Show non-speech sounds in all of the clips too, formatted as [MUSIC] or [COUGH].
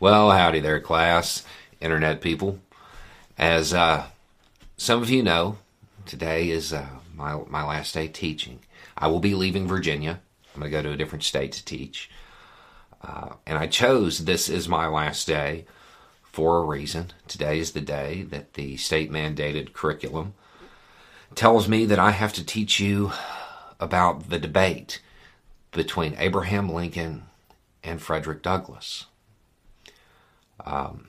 Well, howdy there, class, internet people. As uh, some of you know, today is uh, my my last day teaching. I will be leaving Virginia. I'm going to go to a different state to teach, uh, and I chose this is my last day for a reason. Today is the day that the state mandated curriculum tells me that I have to teach you about the debate between Abraham Lincoln and Frederick Douglass. Um,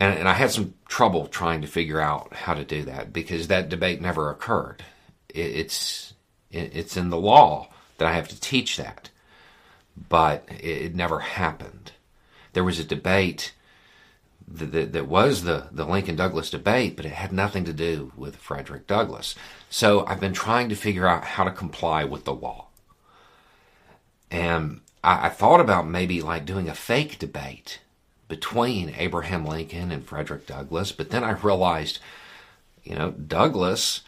and, and I had some trouble trying to figure out how to do that because that debate never occurred. It, it's it, it's in the law that I have to teach that, but it, it never happened. There was a debate that, that, that was the, the Lincoln Douglas debate, but it had nothing to do with Frederick Douglass. So I've been trying to figure out how to comply with the law. And I, I thought about maybe like doing a fake debate between Abraham Lincoln and Frederick Douglass, but then I realized, you know, Douglass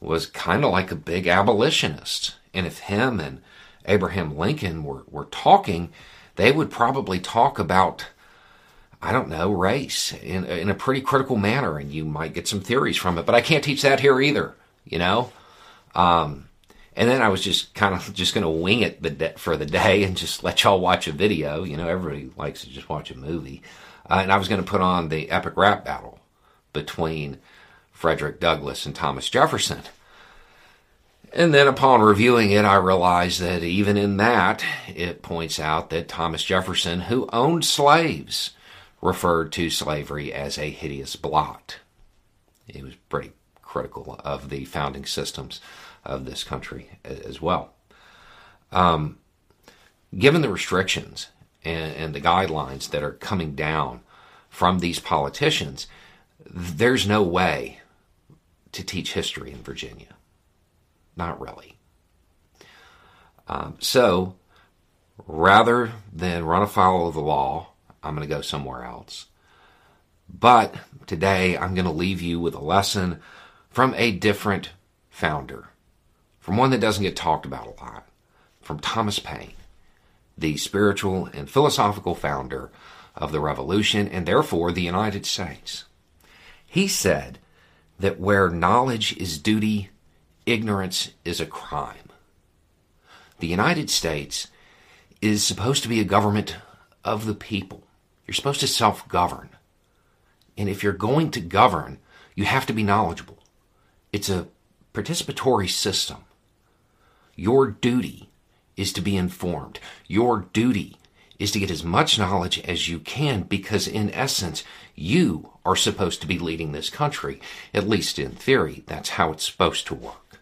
was kind of like a big abolitionist. And if him and Abraham Lincoln were, were talking, they would probably talk about, I don't know, race in, in a pretty critical manner, and you might get some theories from it. But I can't teach that here either, you know? Um, and then I was just kind of just going to wing it the for the day and just let y'all watch a video. You know, everybody likes to just watch a movie. Uh, and I was going to put on the epic rap battle between Frederick Douglass and Thomas Jefferson. And then upon reviewing it, I realized that even in that, it points out that Thomas Jefferson, who owned slaves, referred to slavery as a hideous blot. It was pretty critical of the founding systems of this country as well. Um, given the restrictions and, and the guidelines that are coming down from these politicians, there's no way to teach history in Virginia. Not really. Um, so, rather than run afoul of the law, I'm going to go somewhere else. But today, I'm going to leave you with a lesson from a different founder from one that doesn't get talked about a lot, from Thomas Paine, the spiritual and philosophical founder of the Revolution and therefore the United States. He said that where knowledge is duty, ignorance is a crime. The United States is supposed to be a government of the people. You're supposed to self govern. And if you're going to govern, you have to be knowledgeable. It's a participatory system. Your duty is to be informed. Your duty is to get as much knowledge as you can because, in essence, you are supposed to be leading this country. At least in theory, that's how it's supposed to work.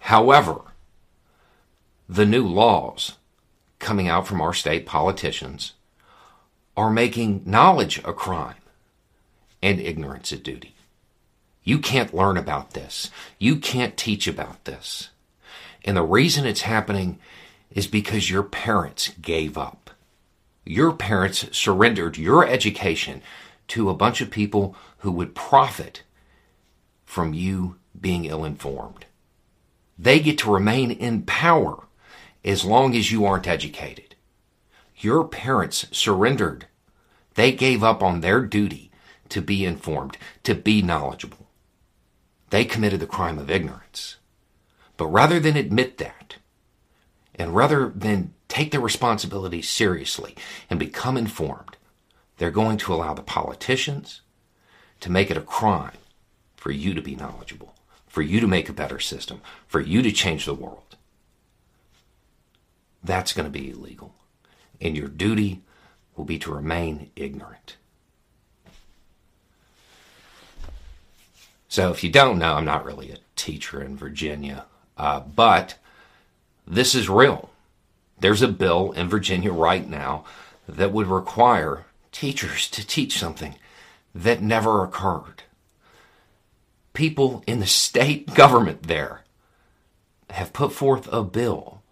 However, the new laws coming out from our state politicians are making knowledge a crime and ignorance a duty. You can't learn about this. You can't teach about this. And the reason it's happening is because your parents gave up. Your parents surrendered your education to a bunch of people who would profit from you being ill informed. They get to remain in power as long as you aren't educated. Your parents surrendered. They gave up on their duty to be informed, to be knowledgeable. They committed the crime of ignorance. But rather than admit that, and rather than take their responsibility seriously and become informed, they're going to allow the politicians to make it a crime for you to be knowledgeable, for you to make a better system, for you to change the world. That's going to be illegal. And your duty will be to remain ignorant. So if you don't know, I'm not really a teacher in Virginia. Uh, but this is real. There's a bill in Virginia right now that would require teachers to teach something that never occurred. People in the state [LAUGHS] government there have put forth a bill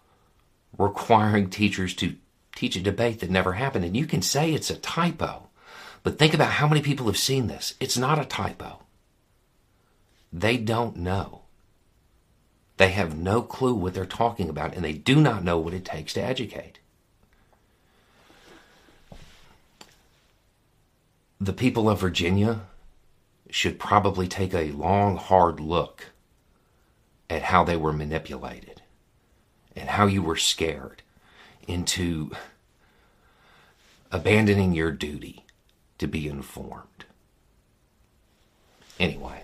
requiring teachers to teach a debate that never happened. And you can say it's a typo, but think about how many people have seen this. It's not a typo. They don't know. They have no clue what they're talking about, and they do not know what it takes to educate. the people of Virginia should probably take a long, hard look at how they were manipulated and how you were scared into abandoning your duty to be informed. Anyway,